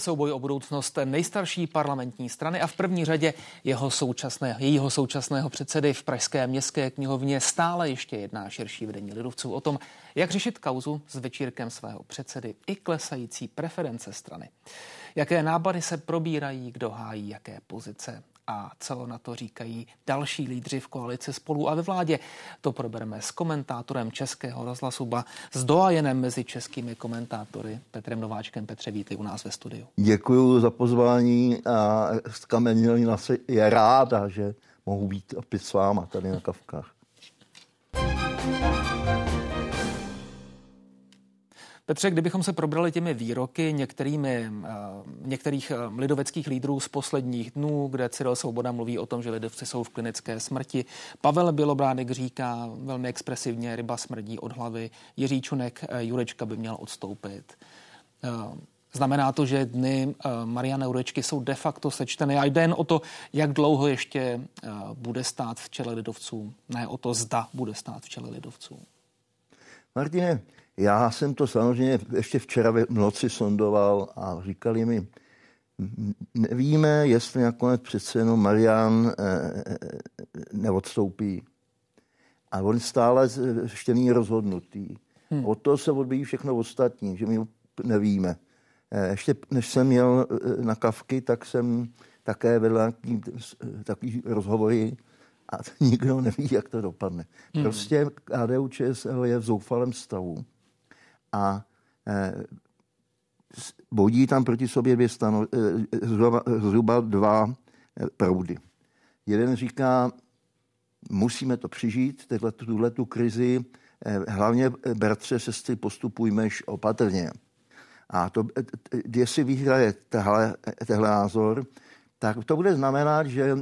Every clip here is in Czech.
souboj o budoucnost nejstarší parlamentní strany a v první řadě jeho současné, jejího současného předsedy v Pražské městské knihovně stále ještě jedná širší vedení lidovců o tom, jak řešit kauzu s večírkem svého předsedy i klesající preference strany. Jaké nábady se probírají, kdo hájí jaké pozice a co na to říkají další lídři v koalici spolu a ve vládě. To probereme s komentátorem Českého rozhlasu BA, s doajenem mezi českými komentátory Petrem Nováčkem. Petře, vítej u nás ve studiu. Děkuji za pozvání a skamenělina je ráda, že mohu být opět s váma tady na Kavkách. Petře, kdybychom se probrali těmi výroky některými, eh, některých eh, lidoveckých lídrů z posledních dnů, kde Cyril Svoboda mluví o tom, že lidovci jsou v klinické smrti. Pavel Bělobránek říká velmi expresivně, ryba smrdí od hlavy. Jiří Čunek, eh, Jurečka by měl odstoupit. Znamená to, že dny Mariana Jurečky jsou de facto sečteny a jde jen o to, jak dlouho ještě bude stát v čele lidovců, ne o to, zda bude stát v čele lidovců. Martine, já jsem to samozřejmě ještě včera v noci sondoval a říkali mi, nevíme, jestli nakonec přece jenom Marian eh, eh, neodstoupí. A on stále ještě není rozhodnutý. Hmm. O to se odbíjí všechno ostatní, že my nevíme. Ještě než jsem měl na kavky, tak jsem také vedl takový rozhovory a nikdo neví, jak to dopadne. Hmm. Prostě KDU ČSL je v zoufalém stavu a eh, bodí tam proti sobě dvě stano, eh, zhruba, zhruba dva eh, proudy. Jeden říká, musíme to přežít, tuhle tu krizi, hlavně bratře, sestry, postupujme opatrně. A to, jestli vyhraje tehle, tehle názor, tak to bude znamenat, že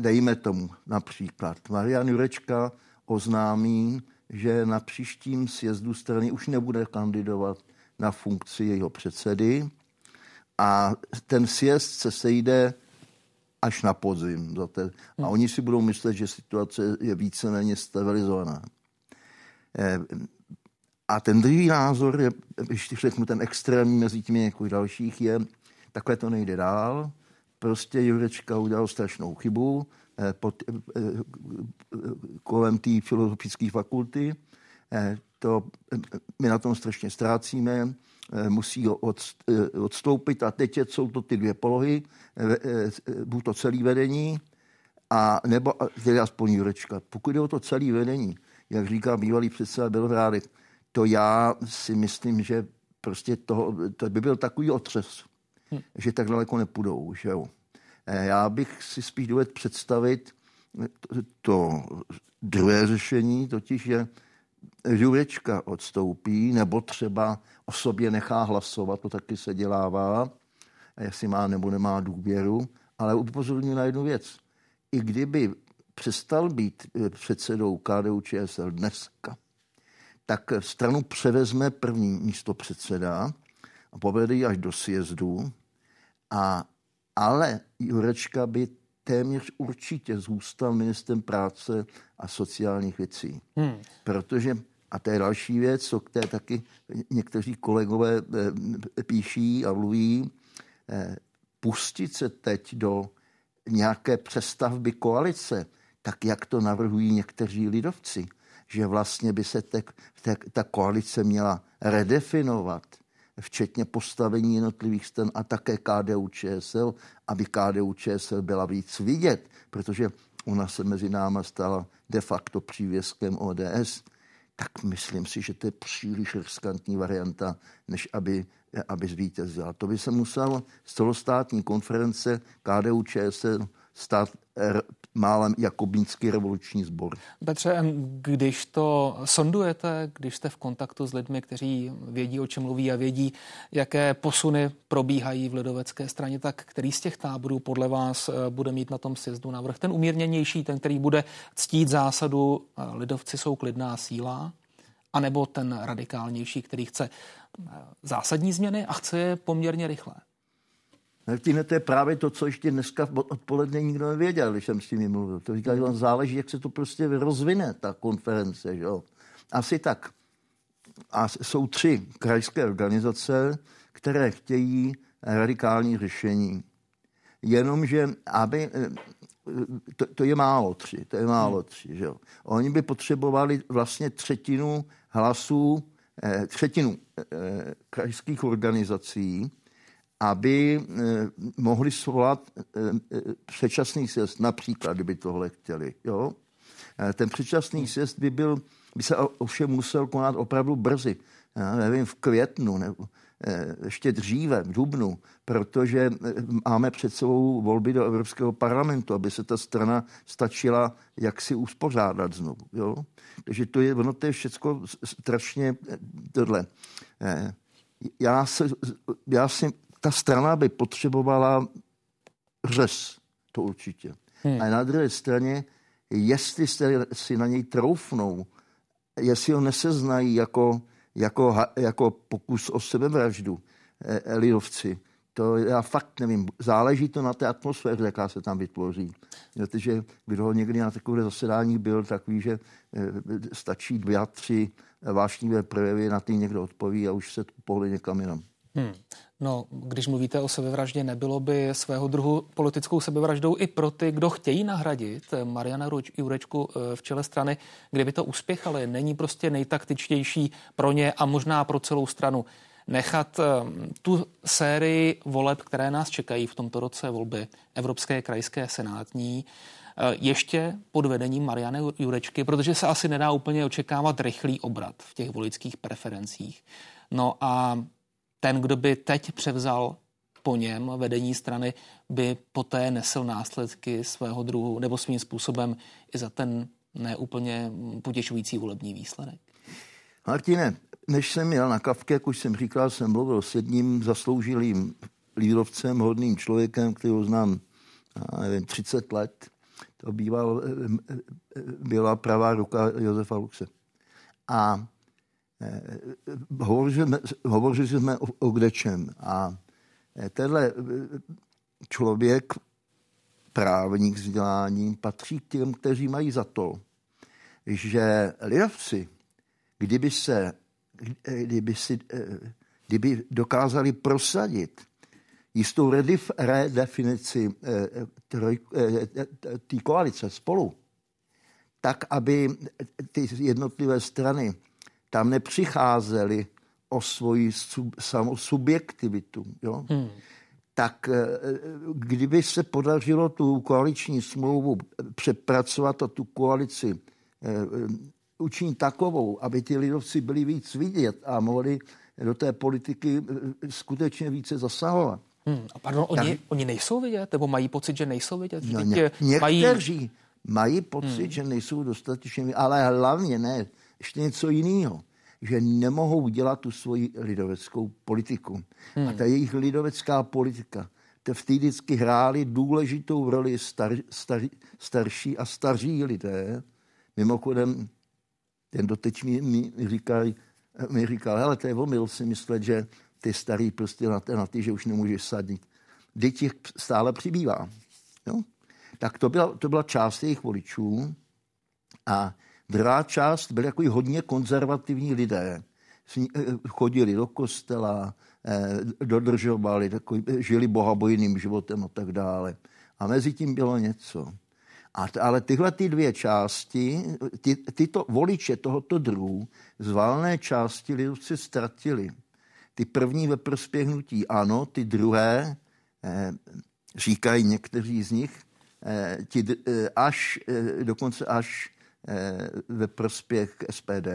dejme tomu například Marian Jurečka oznámí, že na příštím sjezdu strany už nebude kandidovat na funkci jeho předsedy a ten sjezd se sejde až na podzim. A oni si budou myslet, že situace je víceméně stabilizovaná. Eh, a ten druhý názor, je, ještě řeknu ten extrémní mezi těmi několik dalších, je, takhle to nejde dál. Prostě Jurečka udělal strašnou chybu, pod, eh, eh, kolem té filozofické fakulty. To my na tom strašně ztrácíme, musí od, odstoupit a teď jsou to ty dvě polohy, buď to celý vedení, a nebo tedy aspoň Jurečka. Pokud je o to celý vedení, jak říká bývalý předseda Bělohrádek, to já si myslím, že prostě toho, to by byl takový otřes, hm. že tak daleko nepůjdou. Že jo? Eh, já bych si spíš dovedl představit to druhé řešení, totiž je Jurečka odstoupí, nebo třeba o sobě nechá hlasovat, to taky se dělává, jestli má nebo nemá důvěru, ale upozorňuji na jednu věc. I kdyby přestal být eh, předsedou KDU ČSL dneska, tak stranu převezme první místo předseda a povede ji až do sjezdu a ale Jurečka by téměř určitě zůstal ministrem práce a sociálních věcí. Hmm. Protože, a to je další věc, o které taky někteří kolegové eh, píší a mluví, eh, pustit se teď do nějaké přestavby koalice, tak jak to navrhují někteří lidovci, že vlastně by se te, te, ta koalice měla redefinovat, včetně postavení jednotlivých stran a také KDU ČSL, aby KDU ČSL byla víc vidět, protože ona se mezi náma stala de facto přívěskem ODS, tak myslím si, že to je příliš riskantní varianta, než aby, aby zvítězila. To by se muselo z celostátní konference KDU ČSL stát málem Jakobínský revoluční sbor. Petře, když to sondujete, když jste v kontaktu s lidmi, kteří vědí, o čem mluví a vědí, jaké posuny probíhají v lidovecké straně, tak který z těch táborů podle vás eh, bude mít na tom sjezdu návrh? Ten umírněnější, ten, který bude ctít zásadu eh, lidovci jsou klidná síla, anebo ten radikálnější, který chce eh, zásadní změny a chce je poměrně rychle? Martine, to je právě to, co ještě dneska odpoledne nikdo nevěděl, když jsem s tím mluvil. To říká, že záleží, jak se to prostě rozvine, ta konference. Že jo? Asi tak. A jsou tři krajské organizace, které chtějí radikální řešení. Jenomže, aby, to, to je málo tři, to je málo hmm. tři, že jo. Oni by potřebovali vlastně třetinu hlasů, eh, třetinu eh, krajských organizací, aby eh, mohli svolat eh, eh, předčasný sjezd, například, kdyby tohle chtěli. Jo? Ten předčasný sjezd by byl, by se ovšem musel konat opravdu brzy, já nevím, v květnu nebo ještě dříve, v Dubnu, protože máme před sebou volby do Evropského parlamentu, aby se ta strana stačila jak si uspořádat znovu. Jo? Takže to je, ono to je všechno strašně tohle. Já, se, já si, ta strana by potřebovala řez, to určitě. Hmm. A na druhé straně, jestli si na něj troufnou, jestli ho neseznají jako jako, jako pokus o sebevraždu e, lidovci. To já fakt nevím. Záleží to na té atmosféře, jaká se tam vytvoří. Protože kdo někdy na takové zasedání byl, tak ví, že e, stačí dvě, tři vášnivé projevy, na ty někdo odpoví a už se pohli někam jinam. Hmm. No, když mluvíte o sebevraždě, nebylo by svého druhu politickou sebevraždou i pro ty, kdo chtějí nahradit Mariana Jurečku eh, v čele strany, kdyby to uspěchali? Není prostě nejtaktičtější pro ně a možná pro celou stranu nechat eh, tu sérii voleb, které nás čekají v tomto roce, volby Evropské, krajské, senátní, eh, ještě pod vedením Mariany Jurečky, protože se asi nedá úplně očekávat rychlý obrat v těch volických preferencích. No a ten, kdo by teď převzal po něm vedení strany, by poté nesl následky svého druhu nebo svým způsobem i za ten neúplně potěšující volební výsledek. Martine, než jsem jel na kavke, jak už jsem říkal, jsem mluvil s jedním zasloužilým lídrovcem, hodným člověkem, kterého znám nevím, 30 let. To býval, eh, eh, byla pravá ruka Josefa Luxe. A hovořili, hovořili jsme o, o kdečem a eh, tenhle eh, člověk, právník vzděláním, patří k těm, kteří mají za to, že lidovci, kdyby se, kdyby, si, kdyby dokázali prosadit jistou redefinici té koalice spolu, tak aby ty jednotlivé strany tam nepřicházeli o svoji sub, samou subjektivitu. Jo? Hmm. Tak eh, kdyby se podařilo tu koaliční smlouvu přepracovat a tu koalici eh, učinit takovou, aby ti lidovci byli víc vidět a mohli do té politiky eh, skutečně více zasahovat. Hmm. A pardon, tak, oni, oni nejsou vidět? Nebo mají pocit, že nejsou vidět? No, ně, někteří mají, mají pocit, hmm. že nejsou dostatečně, ale hlavně ne ještě něco jiného, že nemohou dělat tu svoji lidoveckou politiku. Hmm. A ta jejich lidovecká politika, to v té vždycky hráli důležitou roli star, star, starší a staří lidé. Mimochodem, ten doteď mi, mi, říkal, mi říkal, hele, to je omyl si myslet, že ty starý prostě na, ty, na ty, že už nemůžeš sadit. Kdy stále přibývá. Jo? Tak to byla, to byla část jejich voličů a Druhá část byly jako hodně konzervativní lidé. Eh, chodili do kostela, eh, dodržovali, takový, žili bohabojným životem a tak dále. A mezi tím bylo něco. A, ale tyhle ty dvě části, ty, tyto voliče tohoto druhu z valné části lidovci ztratili. Ty první ve prospěch ano, ty druhé, eh, říkají někteří z nich, eh, ti, eh, až, eh, dokonce až Eh, ve prospěch SPD.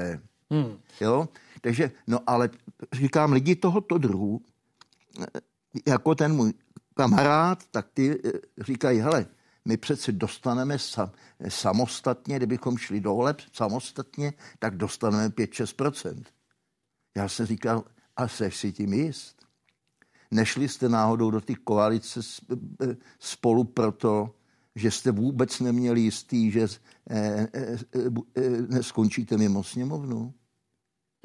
Hmm. Jo? Takže, no ale říkám, lidi tohoto druhu, eh, jako ten můj kamarád, tak ty eh, říkají, hele, my přeci dostaneme sam, samostatně, kdybychom šli do voleb samostatně, tak dostaneme 5-6%. Já jsem říkal, a seš si tím jist? Nešli jste náhodou do té koalice spolu proto, že jste vůbec neměli jistý, že eh, eh, eh, skončíte mimo sněmovnu.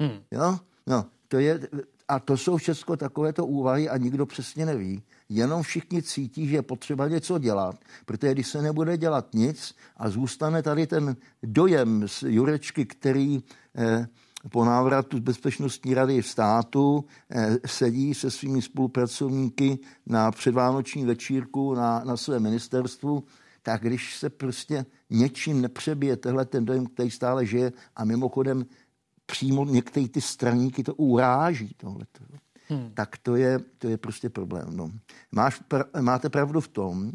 Hmm. Jo? No, to je, a to jsou všechno takovéto úvahy a nikdo přesně neví. Jenom všichni cítí, že je potřeba něco dělat, protože když se nebude dělat nic a zůstane tady ten dojem z Jurečky, který eh, po návratu z Bezpečnostní rady v státu eh, sedí se svými spolupracovníky na předvánoční večírku na, na svém ministerstvu, tak když se prostě něčím nepřebije tehle ten dojem, který stále žije a mimochodem přímo některé ty straníky to uráží tohleto, hmm. tak to je, to je prostě problém. No. Máš, máte pravdu v tom,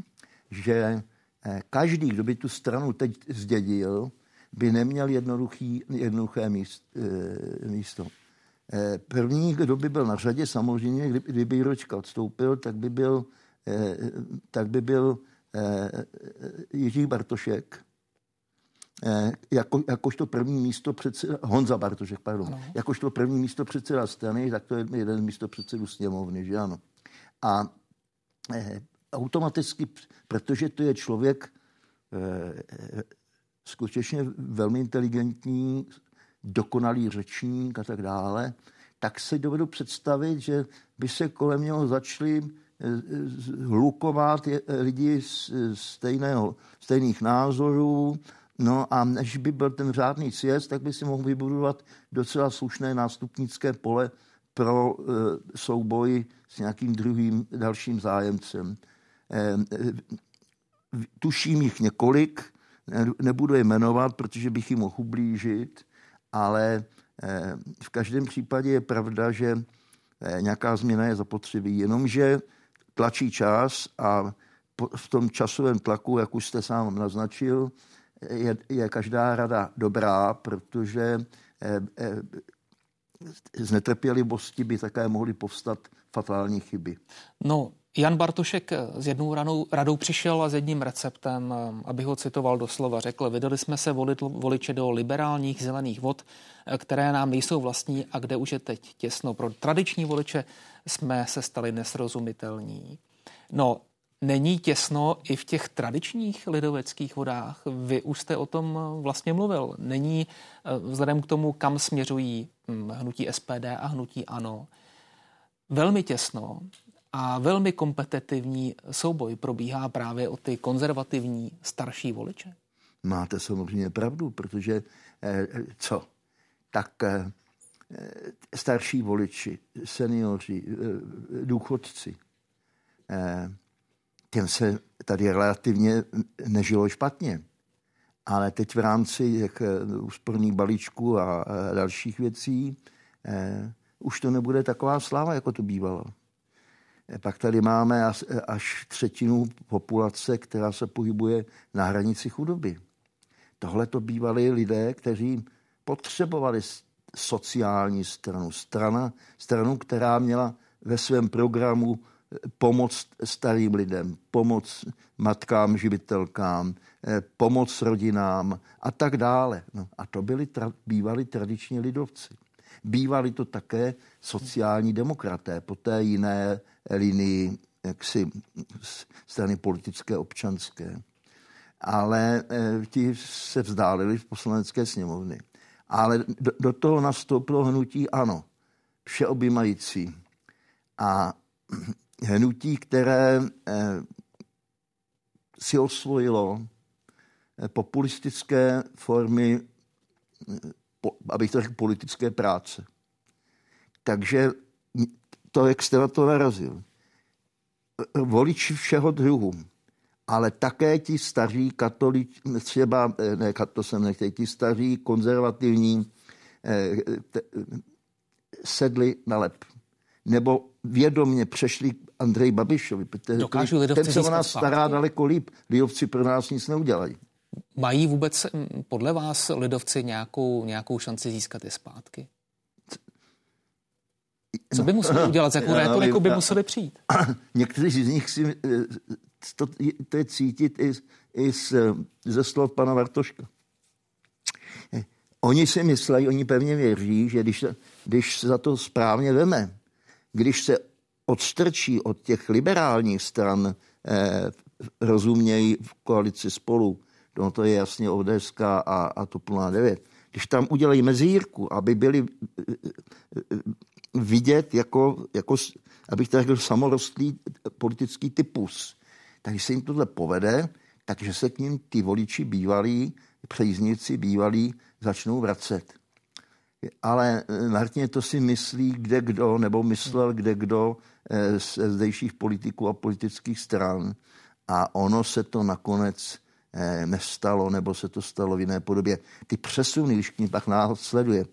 že eh, každý, kdo by tu stranu teď zdědil, by neměl jednoduchý, jednoduché míst, e, místo. E, první, kdo by byl na řadě, samozřejmě, kdyby, Jiročka odstoupil, tak by byl, e, tak by byl Jiří Bartošek, e, jako, jakožto první místo předseda, Honza Bartošek, pardon, ano. jakožto první místo předseda strany, tak to je jeden místo předsedu sněmovny, že ano. A e, automaticky, protože to je člověk e, skutečně velmi inteligentní, dokonalý řečník a tak dále, tak si dovedu představit, že by se kolem něho začali eh, hlukovat lidi z stejného, stejných názorů, No a než by byl ten řádný sjezd, tak by si mohl vybudovat docela slušné nástupnické pole pro e, s nějakým druhým dalším zájemcem. E, e, tuším jich několik, nebudu je jmenovat, protože bych jim mohl ublížit, ale eh, v každém případě je pravda, že eh, nějaká změna je zapotřebí, jenomže tlačí čas a v tom časovém tlaku, jak už jste sám naznačil, je, je každá rada dobrá, protože eh, z netrpělivosti by také mohly povstat fatální chyby. No, Jan Bartošek s jednou radou, radou přišel a s jedním receptem, aby ho citoval doslova, řekl, vydali jsme se volit voliče do liberálních zelených vod, které nám nejsou vlastní a kde už je teď těsno. Pro tradiční voliče jsme se stali nesrozumitelní. No, není těsno i v těch tradičních lidoveckých vodách. Vy už jste o tom vlastně mluvil. Není eh, vzhledem k tomu, kam směřují hm, hnutí SPD a hnutí ANO, velmi těsno a velmi kompetitivní souboj probíhá právě o ty konzervativní starší voliče. Máte samozřejmě pravdu, protože eh, co? Tak eh, starší voliči, seniori, eh, důchodci, eh, těm se tady relativně nežilo špatně. Ale teď v rámci těch eh, úsporných balíčků a, a dalších věcí eh, už to nebude taková sláva, jako to bývalo. Pak tady máme až třetinu populace, která se pohybuje na hranici chudoby. Tohle to bývali lidé, kteří potřebovali sociální stranu. Strana, stranu, která měla ve svém programu eh, pomoc starým lidem, pomoc matkám, živitelkám, eh, pomoc rodinám a tak dále. No, a to byli tra- bývali tradiční lidovci. Bývali to také sociální demokraté po té jiné linii jaksi strany politické občanské. Ale eh, ti se vzdálili v poslanecké sněmovny. Ale do, do toho nastoupilo hnutí ano, všeobjímající. A hnutí, které eh, si osvojilo eh, populistické formy, abych to řekl, politické práce. Takže to, jak jste na to narazil. Voliči všeho druhu, ale také ti staří katolíci, třeba, eh, ne, to jsem nechtěl, ti staří konzervativní eh, te, sedli na lep. Nebo vědomně přešli Andrej Babišovi. Dokážu ten se o nás stará daleko líp. Lidovci pro nás nic neudělají. Mají vůbec podle vás lidovci nějakou, nějakou šanci získat je zpátky? Co by museli udělat, s jakou rétorikou by museli přijít? Někteří z nich si, eh, to, to je cítit i, i z, ze slov pana Vartoška. Eh, oni si myslí, oni pevně věří, že když, když se za to správně veme, když se odstrčí od těch liberálních stran eh, rozumějí v koalici spolu, no to je jasně ODS a, a TOP 09, když tam udělají mezírku, aby byli vidět jako, jako abych tak řekl, samorostlý politický typus. Takže se jim tohle povede, takže se k ním ty voliči bývalí, přejízníci bývalí začnou vracet. ale Martině to si myslí kde kdo, nebo myslel kde kdo z zdejších politiků a politických stran. A ono se to nakonec nestalo, nebo se to stalo v jiné podobě. Ty přesuny, když k ní pak následuje,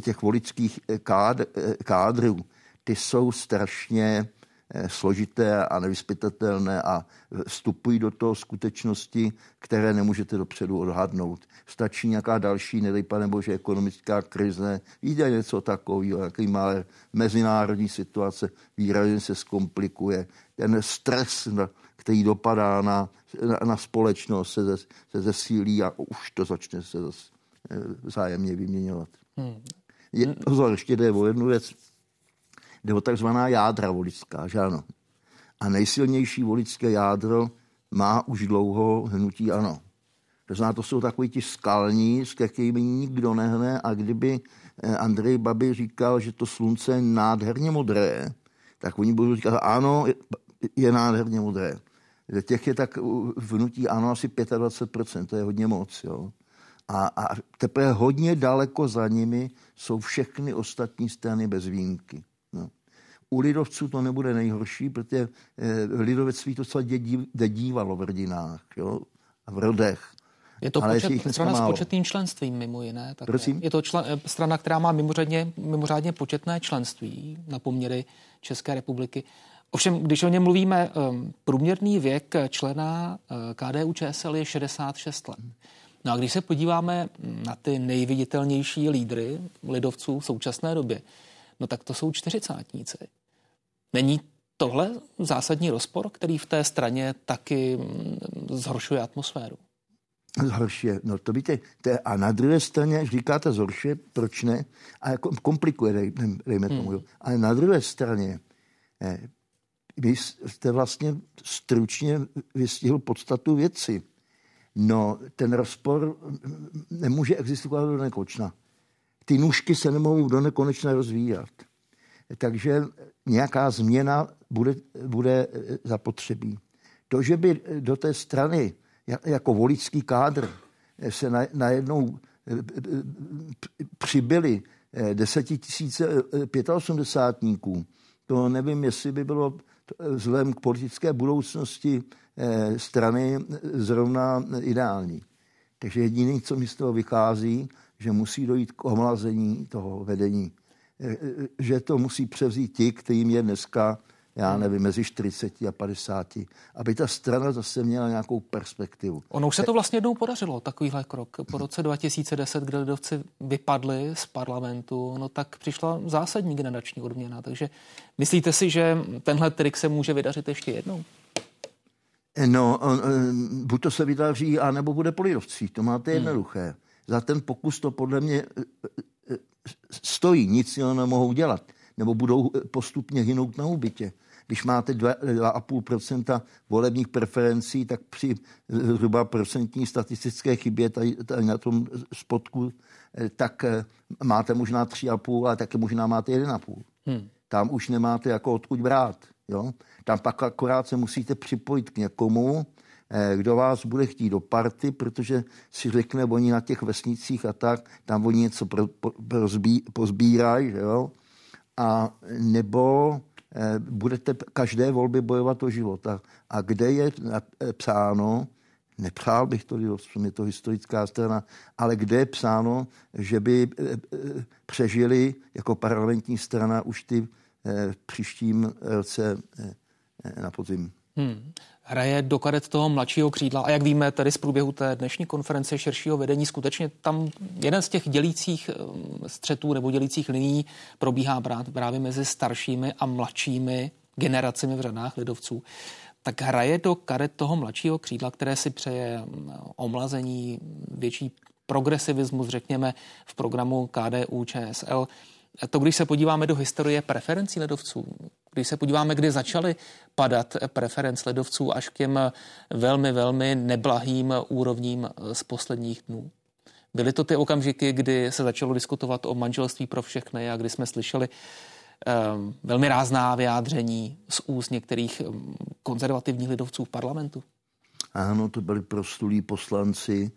těch voličských kádr, kádrů, ty jsou strašně Eh, složité a nevyspytatelné a vstupují do toho skutečnosti, které nemůžete dopředu odhadnout. Stačí nějaká další, nedej pane bože, ekonomická krize, víte něco takového, jaký má mezinárodní situace, výrazně se zkomplikuje. Ten stres, který dopadá na, na, na společnost, se, se zesílí a už to začne se zase eh, vzájemně vyměňovat. Hmm. Je, pozor, ještě jde o jednu věc jde o takzvaná jádra voličská, že ano. A nejsilnější voličské jádro má už dlouho hnutí ano. To znamená, to jsou takový ti skalní, s kterými nikdo nehne a kdyby eh, Andrej Babi říkal, že to slunce je nádherně modré, tak oni budou říkat, ano, je nádherně modré. Těch je tak v hnutí ano asi 25%, to je hodně moc. Jo. A, a teprve hodně daleko za nimi jsou všechny ostatní strany bez výjimky. No. U lidovců to nebude nejhorší, protože eh, lidovectví to celé dívalo v rodinách jo, a v rodech. Je to Ale počet, strana málo. s početným členstvím mimo jiné. Také. Prosím? Je to člen, eh, strana, která má mimořádně, mimořádně početné členství na poměry České republiky. Ovšem, když o něm mluvíme, um, průměrný věk člena uh, KDU ČSL je 66 let. No a když se podíváme na ty nejviditelnější lídry lidovců v současné době, no tak to jsou čtyřicátníci. Není tohle zásadní rozpor, který v té straně taky mm, zhoršuje atmosféru? Zhoršuje, no to víte, to je, a na druhé straně, říkáte zhoršuje, proč ne? A jako komplikuje, dej, dejme tomu. Hmm. Ale na druhé straně, eh, vy jste vlastně stručně vystihl podstatu věci. No, ten rozpor nemůže existovat do nekočna ty nůžky se nemohou do nekonečna rozvíjet. Takže nějaká změna bude, bude zapotřebí. To, že by do té strany jako voličský kádr se najednou přibyli desetitisíce pětaosmdesátníků, to nevím, jestli by bylo vzhledem k politické budoucnosti strany zrovna ideální. Takže jediné, co mi z toho vychází, že musí dojít k omlazení toho vedení. E, e, že to musí převzít ti, kterým je dneska, já nevím, mezi 40 a 50, aby ta strana zase měla nějakou perspektivu. Ono už se to vlastně jednou podařilo, takovýhle krok. Po roce 2010, kdy lidovci vypadli z parlamentu, no tak přišla zásadní generační odměna. Takže myslíte si, že tenhle trik se může vydařit ještě jednou? No, buď to se vydaří, anebo bude polidovcí. To máte hmm. jednoduché. Hmm za ten pokus to podle mě stojí, nic jiného nemohou dělat. Nebo budou postupně hynout na ubytě. Když máte 2,5% volebních preferencí, tak při zhruba procentní statistické chybě tady, tady na tom spodku, eh, tak máte možná 3,5, ale také možná máte 1,5. Hmm. Tam už nemáte jako odkud brát. Jo? Tam pak akorát se musíte připojit k někomu, Eh, kdo vás bude chtít do party, protože si řekne, oni na těch vesnicích a tak, tam oni něco pro, pro, pozbírají, že jo? A nebo eh, budete každé volby bojovat o život. A, a kde je eh, psáno, nepřál bych to, je to historická strana, ale kde je psáno, že by přežili jako parlamentní strana už ty v příštím roce na podzim. Hmm hraje do karet toho mladšího křídla. A jak víme tady z průběhu té dnešní konference širšího vedení, skutečně tam jeden z těch dělících eh, střetů nebo dělících liní probíhá právě mezi staršími a mladšími generacemi v řadách lidovců. Tak hraje do karet toho mladšího křídla, které si přeje mm, omlazení, větší progresivismus, řekněme, v programu KDU, ČSL. To, když se podíváme do historie preferencí ledovců, když se podíváme, kdy začaly padat preference ledovců až k těm velmi, velmi neblahým úrovním z posledních dnů. Byly to ty okamžiky, kdy se začalo diskutovat o manželství pro všechny a kdy jsme slyšeli um, velmi rázná vyjádření z úst některých konzervativních lidovců v parlamentu? Ano, to byli prostulí poslanci,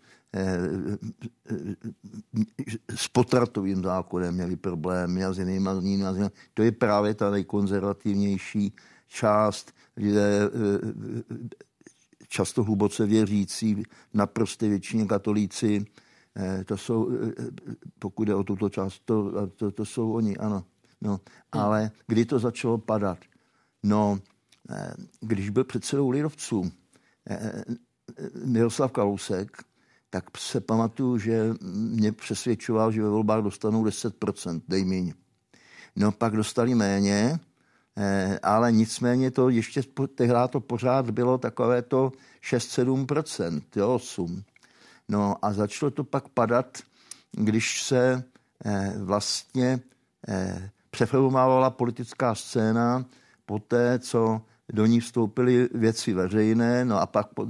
s potratovým zákonem měli problémy a s jinými, s jinými. To je právě ta nejkonzervativnější část, kde často hluboce věřící, naprosté většině katolíci, to jsou, pokud je o tuto část, to, to, to jsou oni, ano. No, hmm. ale kdy to začalo padat? No, když byl předsedou lidovců Miroslav Kalousek, tak se pamatuju, že mě přesvědčoval, že ve volbách dostanou 10%, dej míň. No pak dostali méně, eh, ale nicméně to ještě tehdy to pořád bylo takové to 6-7%, jo, 8. No a začalo to pak padat, když se eh, vlastně eh, přeformovala politická scéna po té, co do ní vstoupily věci veřejné, no a pak po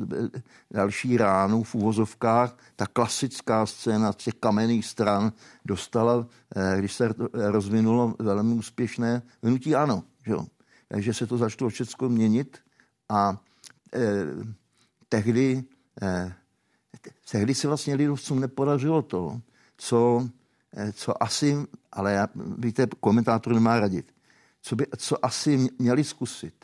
další ránu v úvozovkách ta klasická scéna těch kamenných stran dostala, eh, když se rozvinulo velmi úspěšné hnutí ano. Že jo? Takže se to začalo všechno měnit a eh, tehdy, eh, tehdy se vlastně lidovcům nepodařilo to, co, eh, co asi, ale já, víte, komentátor nemá radit, co, by, co asi měli zkusit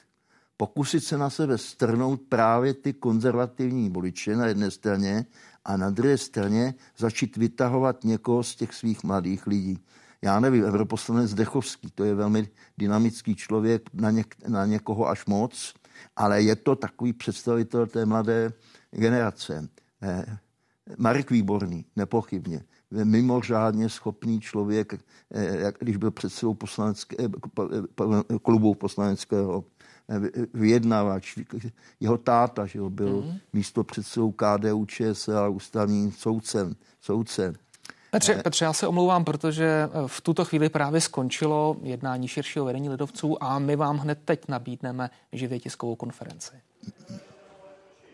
pokusit se na sebe strnout právě ty konzervativní voliče na jedné straně a na druhé straně začít vytahovat někoho z těch svých mladých lidí. Já nevím, europoslanec Dechovský, to je velmi dynamický člověk, na, něk, na někoho až moc, ale je to takový představitel té mladé generace. Eh, Marek Výborný, nepochybně. Mimořádně schopný člověk, eh, když byl předsedou poslanecké, eh, klubu poslaneckého vyjednavač, jeho táta, že jo, byl mm. místo předsedou KDU ČSL a ústavním soudcem. soudcem. Petře, eh, Petře, já se omlouvám, protože eh, v tuto chvíli právě skončilo jednání širšího vedení lidovců a my vám hned teď nabídneme živě tiskovou konferenci.